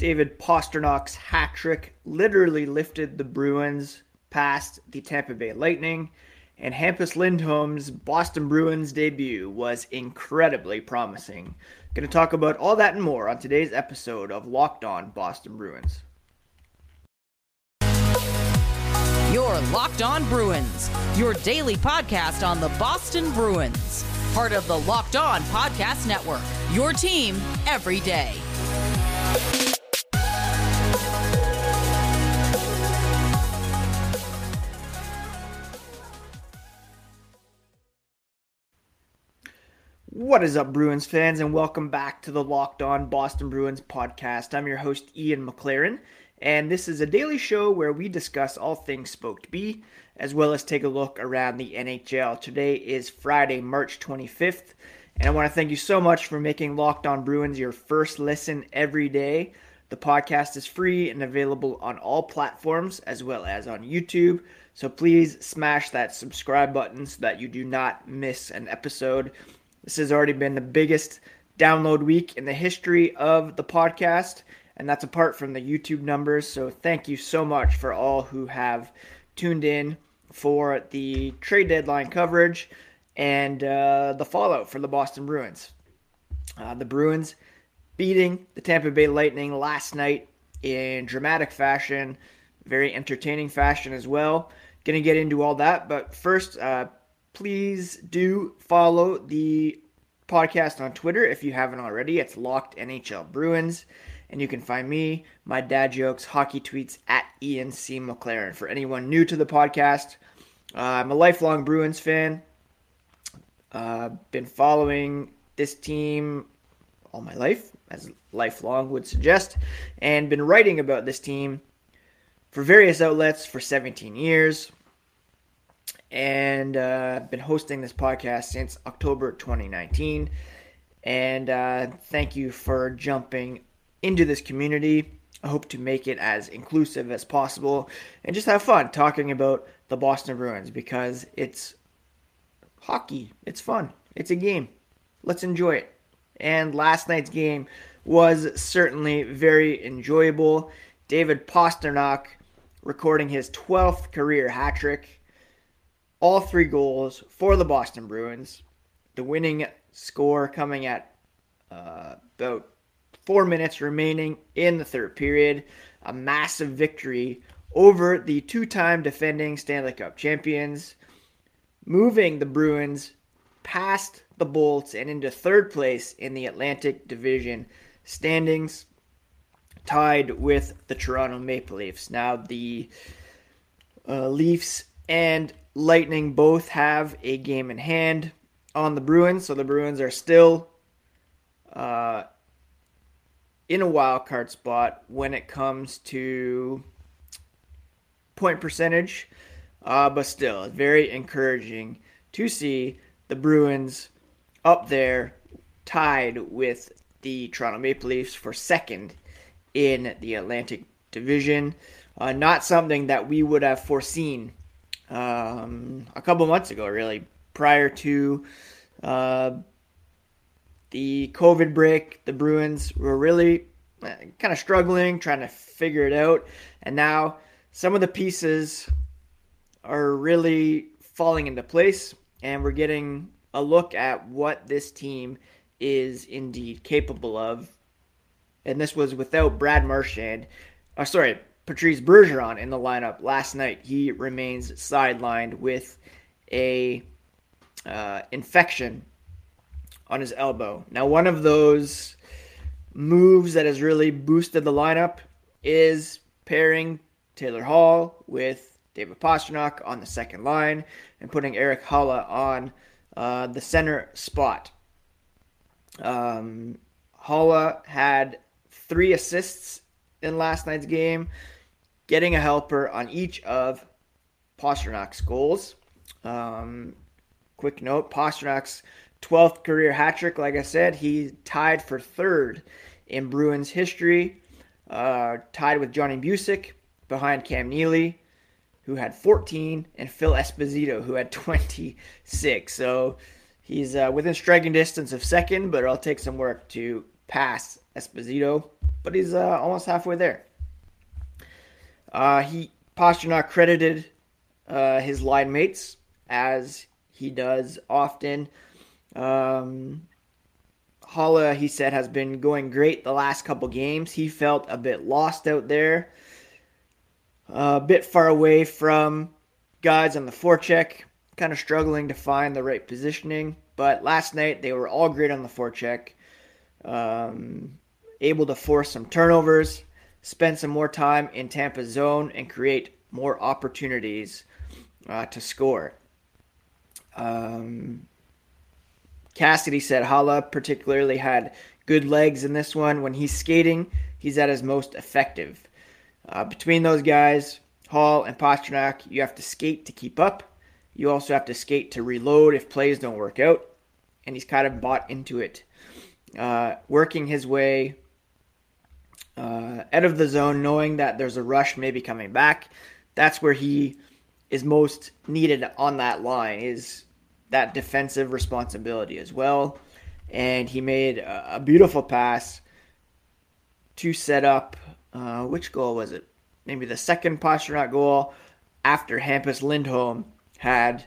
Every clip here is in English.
David Pastrnak's hat trick literally lifted the Bruins past the Tampa Bay Lightning, and Hampus Lindholm's Boston Bruins debut was incredibly promising. Going to talk about all that and more on today's episode of Locked On Boston Bruins. Your Locked On Bruins, your daily podcast on the Boston Bruins, part of the Locked On Podcast Network. Your team every day. What is up, Bruins fans, and welcome back to the Locked On Boston Bruins podcast. I'm your host, Ian McLaren, and this is a daily show where we discuss all things Spoked B, as well as take a look around the NHL. Today is Friday, March 25th, and I want to thank you so much for making Locked On Bruins your first listen every day. The podcast is free and available on all platforms as well as on YouTube. So please smash that subscribe button so that you do not miss an episode. This has already been the biggest download week in the history of the podcast, and that's apart from the YouTube numbers. So thank you so much for all who have tuned in for the trade deadline coverage and uh, the fallout for the Boston Bruins. Uh, the Bruins beating the Tampa Bay Lightning last night in dramatic fashion, very entertaining fashion as well. Going to get into all that, but first, uh, please do follow the podcast on Twitter if you haven't already. It's Locked NHL Bruins. And you can find me, my dad jokes, hockey tweets at Ian C. McLaren. For anyone new to the podcast, uh, I'm a lifelong Bruins fan. Uh, been following this team all my life, as lifelong would suggest, and been writing about this team for various outlets for 17 years and uh, been hosting this podcast since October 2019. And uh, thank you for jumping into this community. I hope to make it as inclusive as possible and just have fun talking about the Boston Bruins because it's hockey. It's fun. It's a game. Let's enjoy it. And last night's game was certainly very enjoyable. David Pastrnak recording his 12th career hat trick all three goals for the Boston Bruins. The winning score coming at uh, about four minutes remaining in the third period. A massive victory over the two time defending Stanley Cup champions, moving the Bruins past the Bolts and into third place in the Atlantic Division standings, tied with the Toronto Maple Leafs. Now, the uh, Leafs and Lightning both have a game in hand on the Bruins, so the Bruins are still uh, in a wild card spot when it comes to point percentage, uh, but still very encouraging to see the Bruins up there tied with the Toronto Maple Leafs for second in the Atlantic Division. Uh, not something that we would have foreseen um, a couple months ago, really, prior to uh, the COVID break. The Bruins were really uh, kind of struggling, trying to figure it out. And now some of the pieces are really falling into place, and we're getting a look at what this team is indeed capable of. And this was without Brad Marchand. Oh, sorry, Patrice Bergeron in the lineup last night. He remains sidelined with a uh, infection on his elbow. Now, one of those moves that has really boosted the lineup is pairing Taylor Hall with David Pastrnak on the second line and putting Eric Haula on uh, the center spot. Um, Haula had three assists in last night's game getting a helper on each of Pastrnak's goals. Um, quick note Pastrnak's 12th career hat trick, like I said, he tied for third in Bruins history, uh, tied with Johnny Bucyk behind Cam Neely, who had 14, and Phil Esposito, who had 26. So he's uh, within striking distance of second, but it'll take some work to pass Esposito. but he's uh, almost halfway there. Uh, he Pastrnak credited uh, his line mates as he does often. Um, Haula, he said, has been going great the last couple games. He felt a bit lost out there, a bit far away from guys on the forecheck, kind of struggling to find the right positioning. But last night they were all great on the forecheck, um, able to force some turnovers, spend some more time in Tampa's zone, and create more opportunities uh, to score. Um, Cassidy said Haula particularly had good legs in this one. When he's skating, he's at his most effective. Uh, between those guys, Hall and Pastrnak, you have to skate to keep up. You also have to skate to reload if plays don't work out. And he's kind of bought into it. Uh, working his way uh, out of the zone, knowing that there's a rush maybe coming back. That's where he is most needed on that line is that defensive responsibility as well. And he made a, beautiful pass to set up uh, which goal was it? Maybe the second Pastrnak goal after Hampus Lindholm had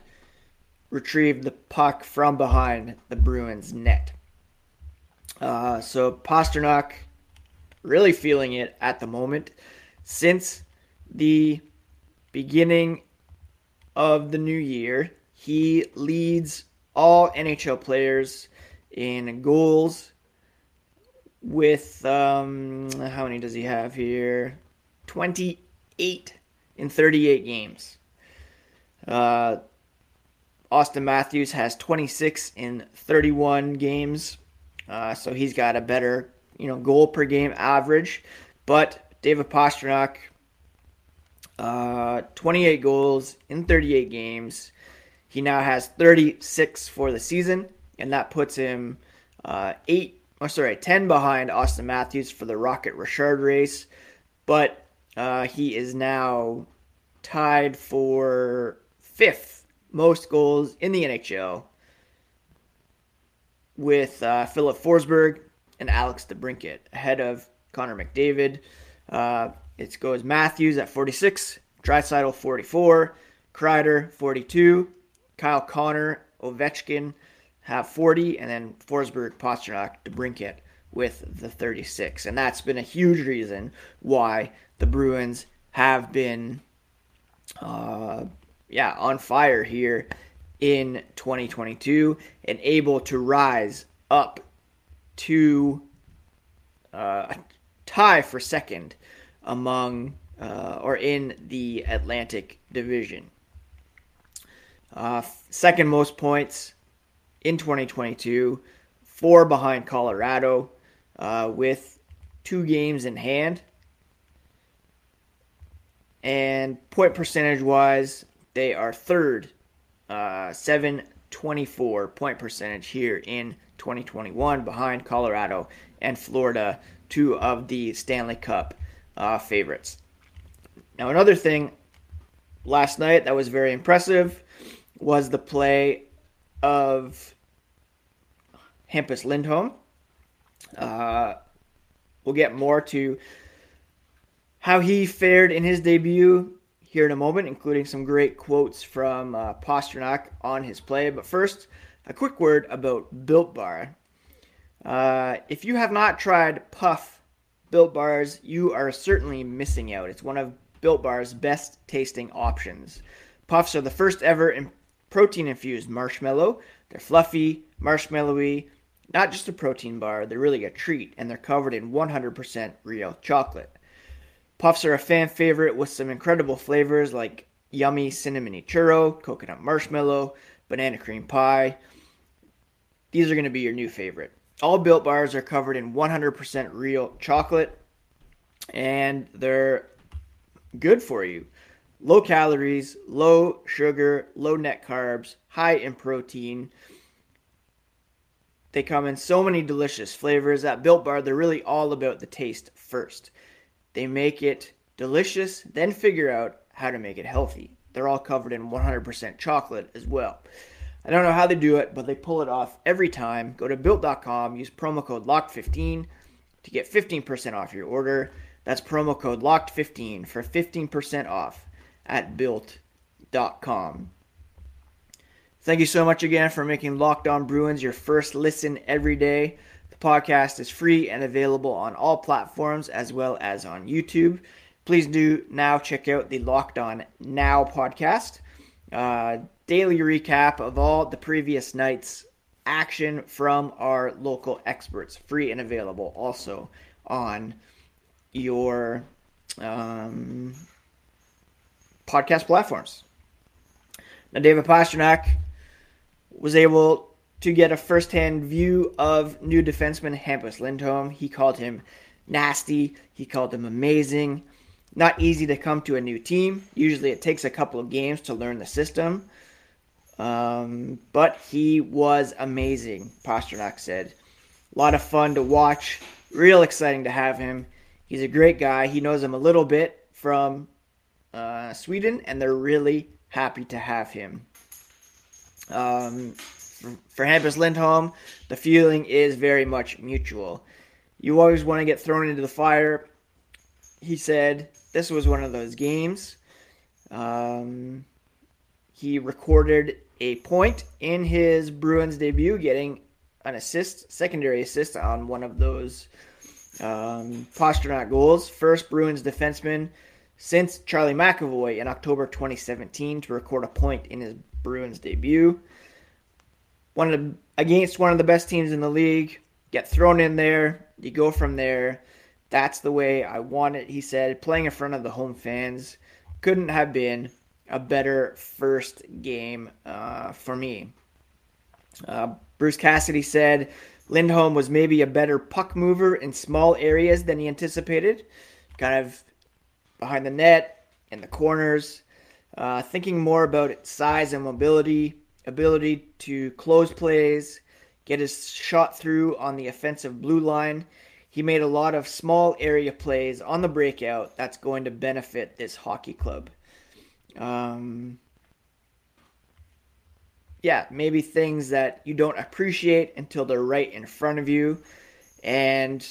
retrieved the puck from behind the Bruins net. Uh, so Pastrnak really feeling it at the moment since the beginning of the new year. He leads all NHL players in goals with um, how many does he have here? 28 in 38 games. Uh, Auston Matthews has 26 in 31 games, uh, so he's got a better, you know, goal per game average. But David Pastrnak uh, 28 goals in 38 games. He now has 36 for the season, and that puts him uh, eight, or oh, sorry, 10 behind Auston Matthews for the Rocket Richard race. But uh, he is now tied for fifth most goals in the NHL with uh, Filip Forsberg and Alex DeBrincat ahead of Connor McDavid. Uh, it goes Matthews at 46, Draisaitl 44, Kreider 42, Kyle Connor, Ovechkin have 40, and then Forsberg, Pastrnak, DeBrincat with the 36. And that's been a huge reason why the Bruins have been, uh, yeah, on fire here in 2022 and able to rise up to uh, tie for second among uh, or in the Atlantic Division. Uh, second most points in 2022, four behind Colorado, uh, with two games in hand. And point percentage wise, they are third, uh, 724 point percentage here in 2021, behind Colorado and Florida, two of the Stanley Cup uh, favorites. Now, another thing last night that was very impressive was the play of Hampus Lindholm. Uh, we'll get more to how he fared in his debut here in a moment, including some great quotes from uh, Pastrnak on his play. But first, a quick word about Built Bar. Uh, if you have not tried Puff Built Bars, you are certainly missing out. It's one of Built Bar's best tasting options. Puffs are the first ever in protein infused marshmallow. They're fluffy, marshmallowy, not just a protein bar, they're really a treat, and they're covered in 100% real chocolate. Puffs are a fan favorite with some incredible flavors like yummy cinnamony churro, coconut marshmallow, banana cream pie. These are going to be your new favorite. All built bars are covered in 100% real chocolate and they're good for you. Low calories, low sugar, low net carbs, high in protein. They come in so many delicious flavors. At Built Bar, they're really all about the taste first. They make it delicious, then figure out how to make it healthy. They're all covered in 100% chocolate as well. I don't know how they do it, but they pull it off every time. Go to built.com, use promo code LOCKED15 to get 15% off your order. That's promo code LOCKED15 for 15% off at built.com. Thank you so much again for making Locked On Bruins your first listen every day. The podcast is free and available on all platforms as well as on YouTube. Please do now check out the Locked On Now podcast. Uh, daily recap of all the previous night's action from our local experts, free and available also on your um, podcast platforms. Now, David Pastrnak was able to get a first-hand view of new defenseman Hampus Lindholm. He called him nasty. He called him amazing. Not easy to come to a new team. Usually, it takes a couple of games to learn the system. Um, but he was amazing. Pastrnak said, "A lot of fun to watch. Real exciting to have him. He's a great guy. He knows him a little bit from uh, Sweden, and they're really happy to have him." Um, for Hampus Lindholm, the feeling is very much mutual. You always want to get thrown into the fire. He said this was one of those games. Um, he recorded a point in his Bruins debut, getting an assist, secondary assist on one of those um, goals. First Bruins defenseman since Charlie McAvoy in October 2017 to record a point in his Bruins debut. One of the, against one of the best teams in the league, get thrown in there. You go from there. That's the way I want it. He said, playing in front of the home fans couldn't have been a better first game uh, for me. Uh, Bruce Cassidy said Lindholm was maybe a better puck mover in small areas than he anticipated, kind of behind the net, in the corners. Uh, thinking more about its size and mobility, ability to close plays, get his shot through on the offensive blue line. He made a lot of small area plays on the breakout that's going to benefit this hockey club. Um, yeah, maybe things that you don't appreciate until they're right in front of you. And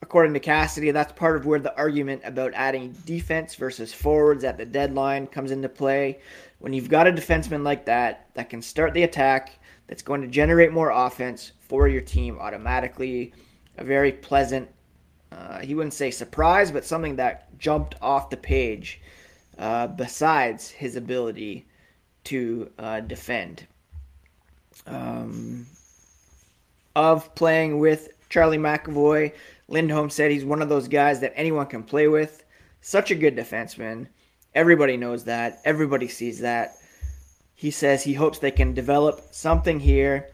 according to Cassidy, that's part of where the argument about adding defense versus forwards at the deadline comes into play. When you've got a defenseman like that that can start the attack, that's going to generate more offense for your team automatically, a very pleasant, uh, he wouldn't say surprise, but something that jumped off the page uh, besides his ability to uh, defend. Um, of playing with Charlie McAvoy, Lindholm said he's one of those guys that anyone can play with. Such a good defenseman. Everybody knows that. Everybody sees that. He says he hopes they can develop something here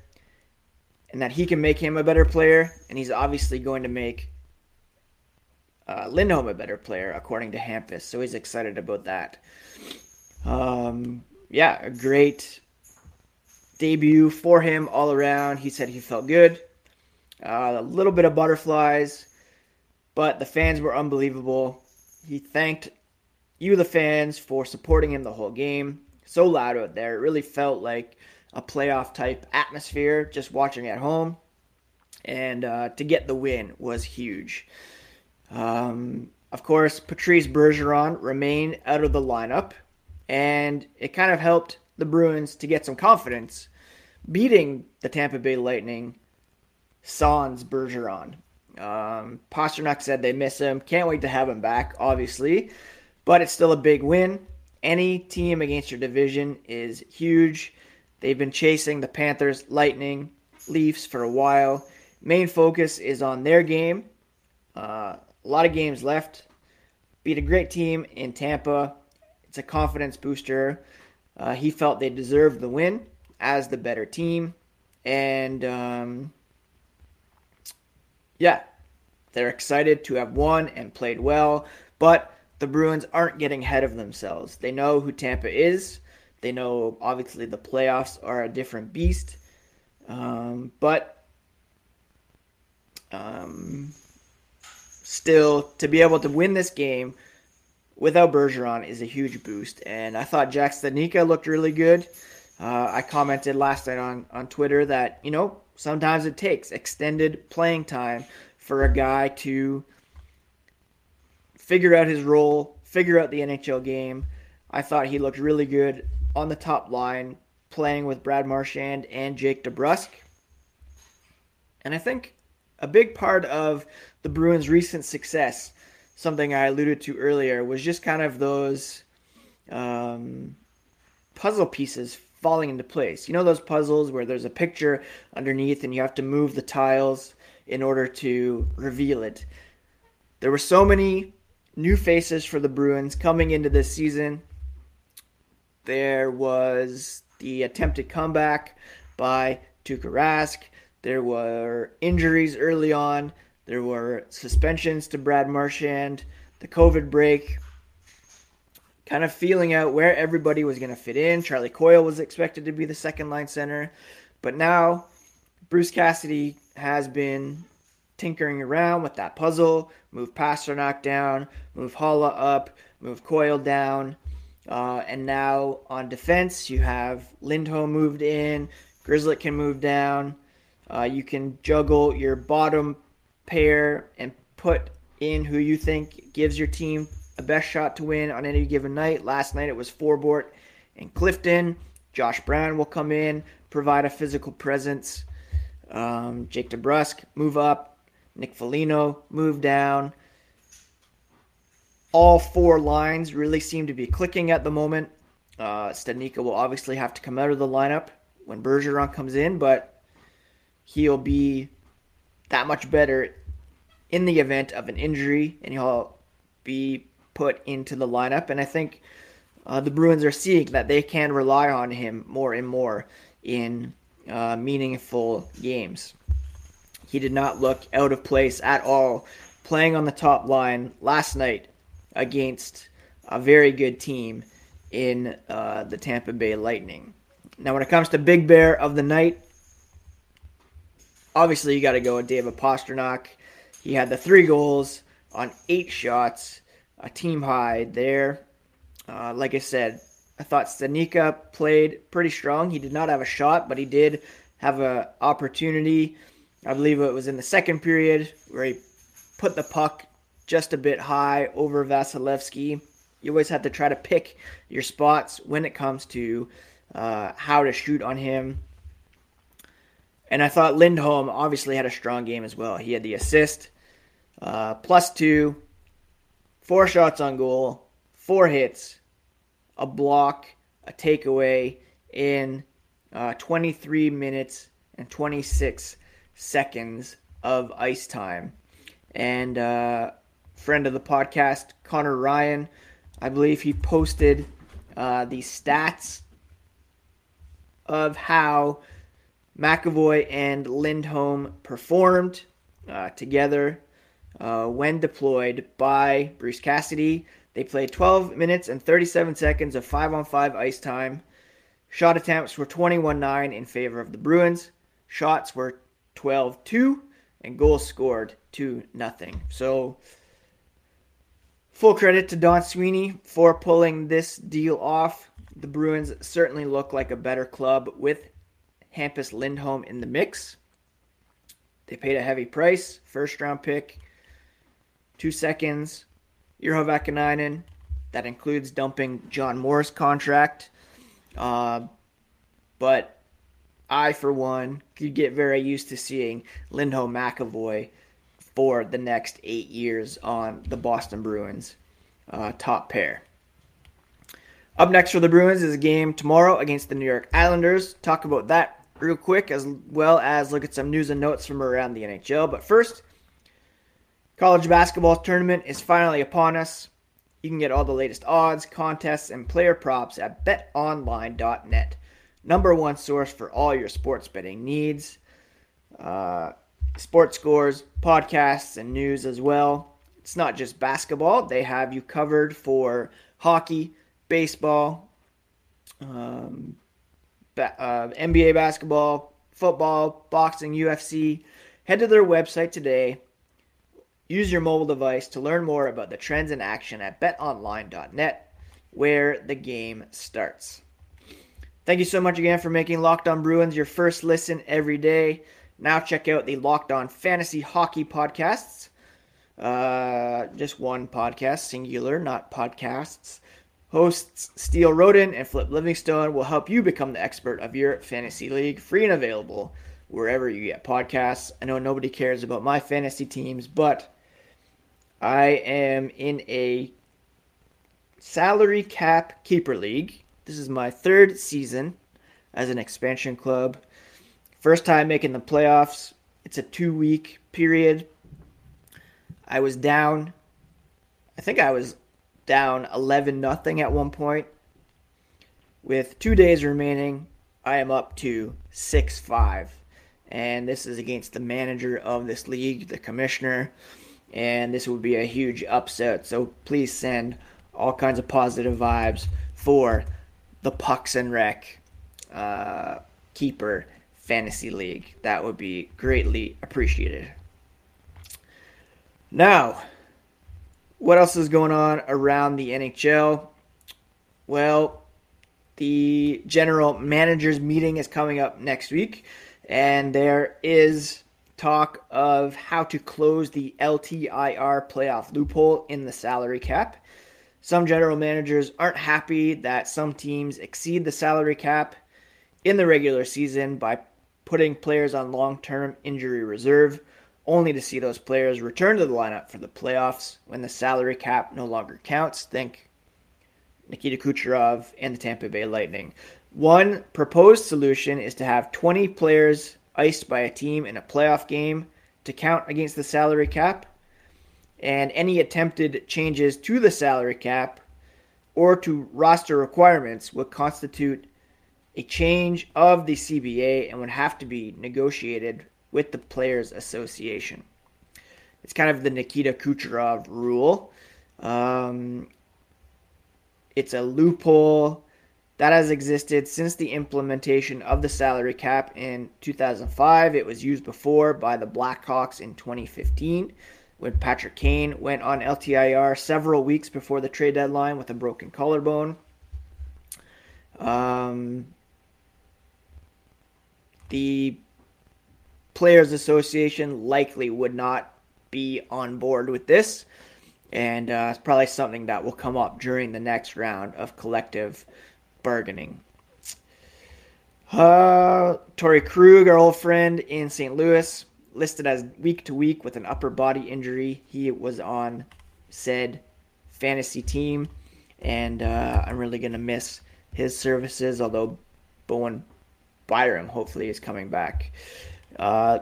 and that he can make him a better player. And he's obviously going to make uh, Lindholm a better player, according to Hampus. So he's excited about that. Um, yeah, a great debut for him all around. He said he felt good. Uh, a little bit of butterflies, but the fans were unbelievable. He thanked you, the fans, for supporting him the whole game. So loud out there. It really felt like a playoff type atmosphere just watching at home. And uh, to get the win was huge. Um, of course, Patrice Bergeron remained out of the lineup, and it kind of helped the Bruins to get some confidence, beating the Tampa Bay Lightning sans Bergeron. Um, Pastrnak said they miss him. Can't wait to have him back, obviously, but it's still a big win. Any team against your division is huge. They've been chasing the Panthers, Lightning, Leafs for a while. Main focus is on their game. Uh, a lot of games left. Beat a great team in Tampa. It's a confidence booster. Uh, he felt they deserved the win as the better team. And um, yeah, they're excited to have won and played well. But the Bruins aren't getting ahead of themselves. They know who Tampa is. They know, obviously, the playoffs are a different beast. Um, but um, still, to be able to win this game without Bergeron is a huge boost. And I thought Jack Studnicka looked really good. Uh, I commented last night on, on Twitter that, you know, sometimes it takes extended playing time for a guy to figure out his role, figure out the NHL game. I thought he looked really good on the top line, playing with Brad Marchand and Jake DeBrusk. And I think a big part of the Bruins' recent success, something I alluded to earlier, was just kind of those um, puzzle pieces falling into place. You know those puzzles where there's a picture underneath and you have to move the tiles in order to reveal it. There were so many new faces for the Bruins coming into this season. There was the attempted comeback by Tuukka Rask. There were injuries early on. There were suspensions to Brad Marchand. The COVID break kind of feeling out where everybody was going to fit in. Charlie Coyle was expected to be the second line center, but now Bruce Cassidy has been tinkering around with that puzzle. Move Pastrnak down, move Haula up, move Coyle down, uh, and now on defense you have Lindholm moved in, Grzelcyk can move down. Uh, you can juggle your bottom pair and put in who you think gives your team a best shot to win on any given night. Last night it was Forbort and Clifton. Josh Brown will come in, provide a physical presence. Um, Jake DeBrusk move up. Nick Foligno move down. All four lines really seem to be clicking at the moment. Uh, Studnicka will obviously have to come out of the lineup when Bergeron comes in, but he'll be that much better in the event of an injury, and he'll be put into the lineup. And I think uh, the Bruins are seeing that they can rely on him more and more in uh, meaningful games. He did not look out of place at all playing on the top line last night against a very good team in uh, the Tampa Bay Lightning. Now, when it comes to Big Bear of the night, obviously you got to go with David Pastrnak. He had the three goals on eight shots a team high there. Uh, like I said, I thought Studnicka played pretty strong. He did not have a shot, but he did have an opportunity. I believe it was in the second period where he put the puck just a bit high over Vasilevskiy. You always have to try to pick your spots when it comes to uh, how to shoot on him. And I thought Lindholm obviously had a strong game as well. He had the assist, uh, plus two, four shots on goal, four hits, a block, a takeaway in uh, 23 minutes and 26 seconds of ice time. And uh, friend of the podcast, Connor Ryan, I believe he posted uh, the stats of how McAvoy and Lindholm performed uh, together uh, when deployed by Bruce Cassidy. They played 12 minutes and 37 seconds of 5 on 5 ice time. Shot attempts were 21 9 in favor of the Bruins. Shots were 12 2, and goals scored 2 nothing. So, full credit to Don Sweeney for pulling this deal off. The Bruins certainly look like a better club with Hampus Lindholm in the mix. They paid a heavy price, first round pick, two seconds, Vaakanainen. That includes dumping John Moore's contract. Uh, but I, for one, could get very used to seeing Lindholm McAvoy for the next eight years on the Boston Bruins uh, top pair. Up next for the Bruins is a game tomorrow against the New York Islanders. Talk about that real quick, as well as look at some news and notes from around the NHL. But first, College basketball tournament is finally upon us. You can get all the latest odds, contests, and player props at betonline.net. Number one source for all your sports betting needs. Uh, sports scores, podcasts, and news as well. It's not just basketball, they have you covered for hockey, baseball, um, uh, NBA basketball, football, boxing, UFC. Head to their website today Use your mobile device to learn more about the trends in action at betonline.net, where the game starts. Thank you so much again for making Locked On Bruins your first listen every day. Now check out the Locked On Fantasy Hockey podcasts. Uh, just one podcast, singular, not podcasts. Hosts Steele Roden and Flip Livingstone will help you become the expert of your fantasy league, free and available wherever you get podcasts. I know nobody cares about my fantasy teams, but I am in a salary cap keeper league. This is my third season as an expansion club. First time making the playoffs. It's a two week period. I was down, I think I was down 11 nothing at one point. With two days remaining, I am up to 6 5. And this is against the manager of this league, the commissioner. And this would be a huge upset. So please send all kinds of positive vibes for the Pucks and Rec uh, Keeper Fantasy League. That would be greatly appreciated. Now, what else is going on around the NHL? Well, the general managers meeting is coming up next week, and there is talk of how to close the LTIR playoff loophole in the salary cap. Some general managers aren't happy that some teams exceed the salary cap in the regular season by putting players on long term injury reserve, only to see those players return to the lineup for the playoffs when the salary cap no longer counts. Think Nikita Kucherov and the Tampa Bay Lightning. One proposed solution is to have 20 players iced by a team in a playoff game to count against the salary cap and any attempted changes to the salary cap or to roster requirements would constitute a change of the CBA and would have to be negotiated with the Players Association. It's kind of the Nikita Kucherov rule. Um, it's a loophole that has existed since the implementation of the salary cap in 2005. It was used before by the Blackhawks in 2015 when Patrick Kane went on LTIR several weeks before the trade deadline with a broken collarbone. Um, the Players Association likely would not be on board with this, and uh, it's probably something that will come up during the next round of collective bargaining. Uh, Torey Krug, our old friend in St. Louis, listed as week to week with an upper body injury. He was on said fantasy team, and uh, I'm really going to miss his services, although Bowen Byram hopefully is coming back. Uh,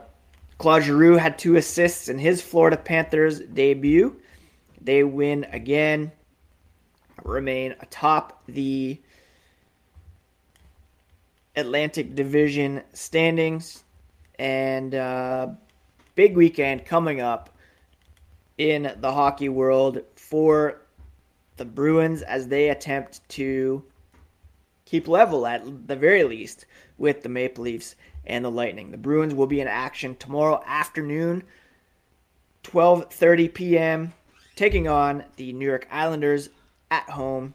Claude Giroux had two assists in his Florida Panthers debut. They win again, remain atop the Atlantic Division standings, and uh, big weekend coming up in the hockey world for the Bruins as they attempt to keep level at the very least with the Maple Leafs and the Lightning. The Bruins will be in action tomorrow afternoon, 12:30 p.m., taking on the New York Islanders at home.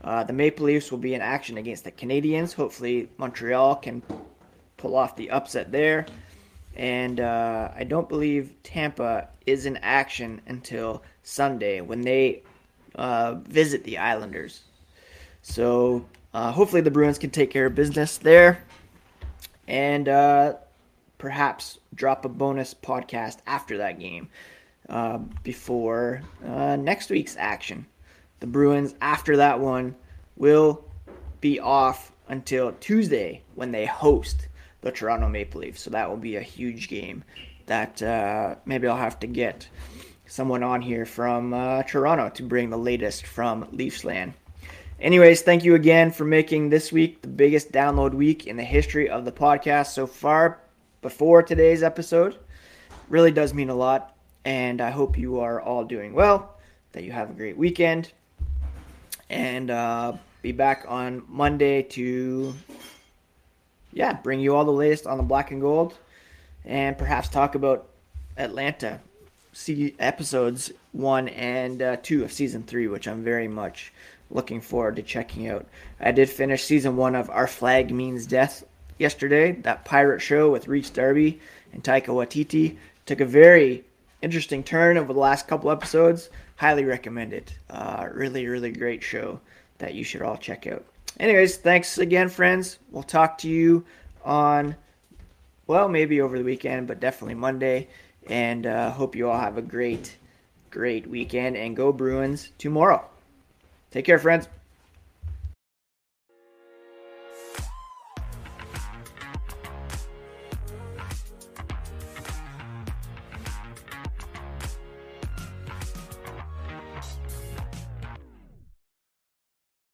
Uh, the Maple Leafs will be in action against the Canadiens. Hopefully, Montreal can pull off the upset there and uh, I don't believe Tampa is in action until Sunday when they uh, visit the Islanders. So uh, hopefully the Bruins can take care of business there, and uh, perhaps drop a bonus podcast after that game uh, before uh, next week's action. The Bruins after that one will be off until Tuesday when they host the Toronto Maple Leafs. So that will be a huge game that uh, maybe I'll have to get someone on here from uh, Toronto to bring the latest from Leafsland. Anyways, thank you again for making this week the biggest download week in the history of the podcast so far before today's episode. Really does mean a lot, and I hope you are all doing well, that you have a great weekend, and uh, be back on Monday to yeah, bring you all the latest on the black and gold, and perhaps talk about Atlanta, see episodes one and uh, two of season three, which I'm very much looking forward to checking out. I did finish season one of Our Flag Means Death yesterday, that pirate show with Rhys Darby and Taika Waititi. Took a very interesting turn over the last couple episodes. Highly recommend it. Uh, really, really great show that you should all check out. Anyways, thanks again, friends. We'll talk to you on, well, maybe over the weekend, but definitely Monday. And uh, hope you all have a great, great weekend and go Bruins tomorrow. Take care, friends.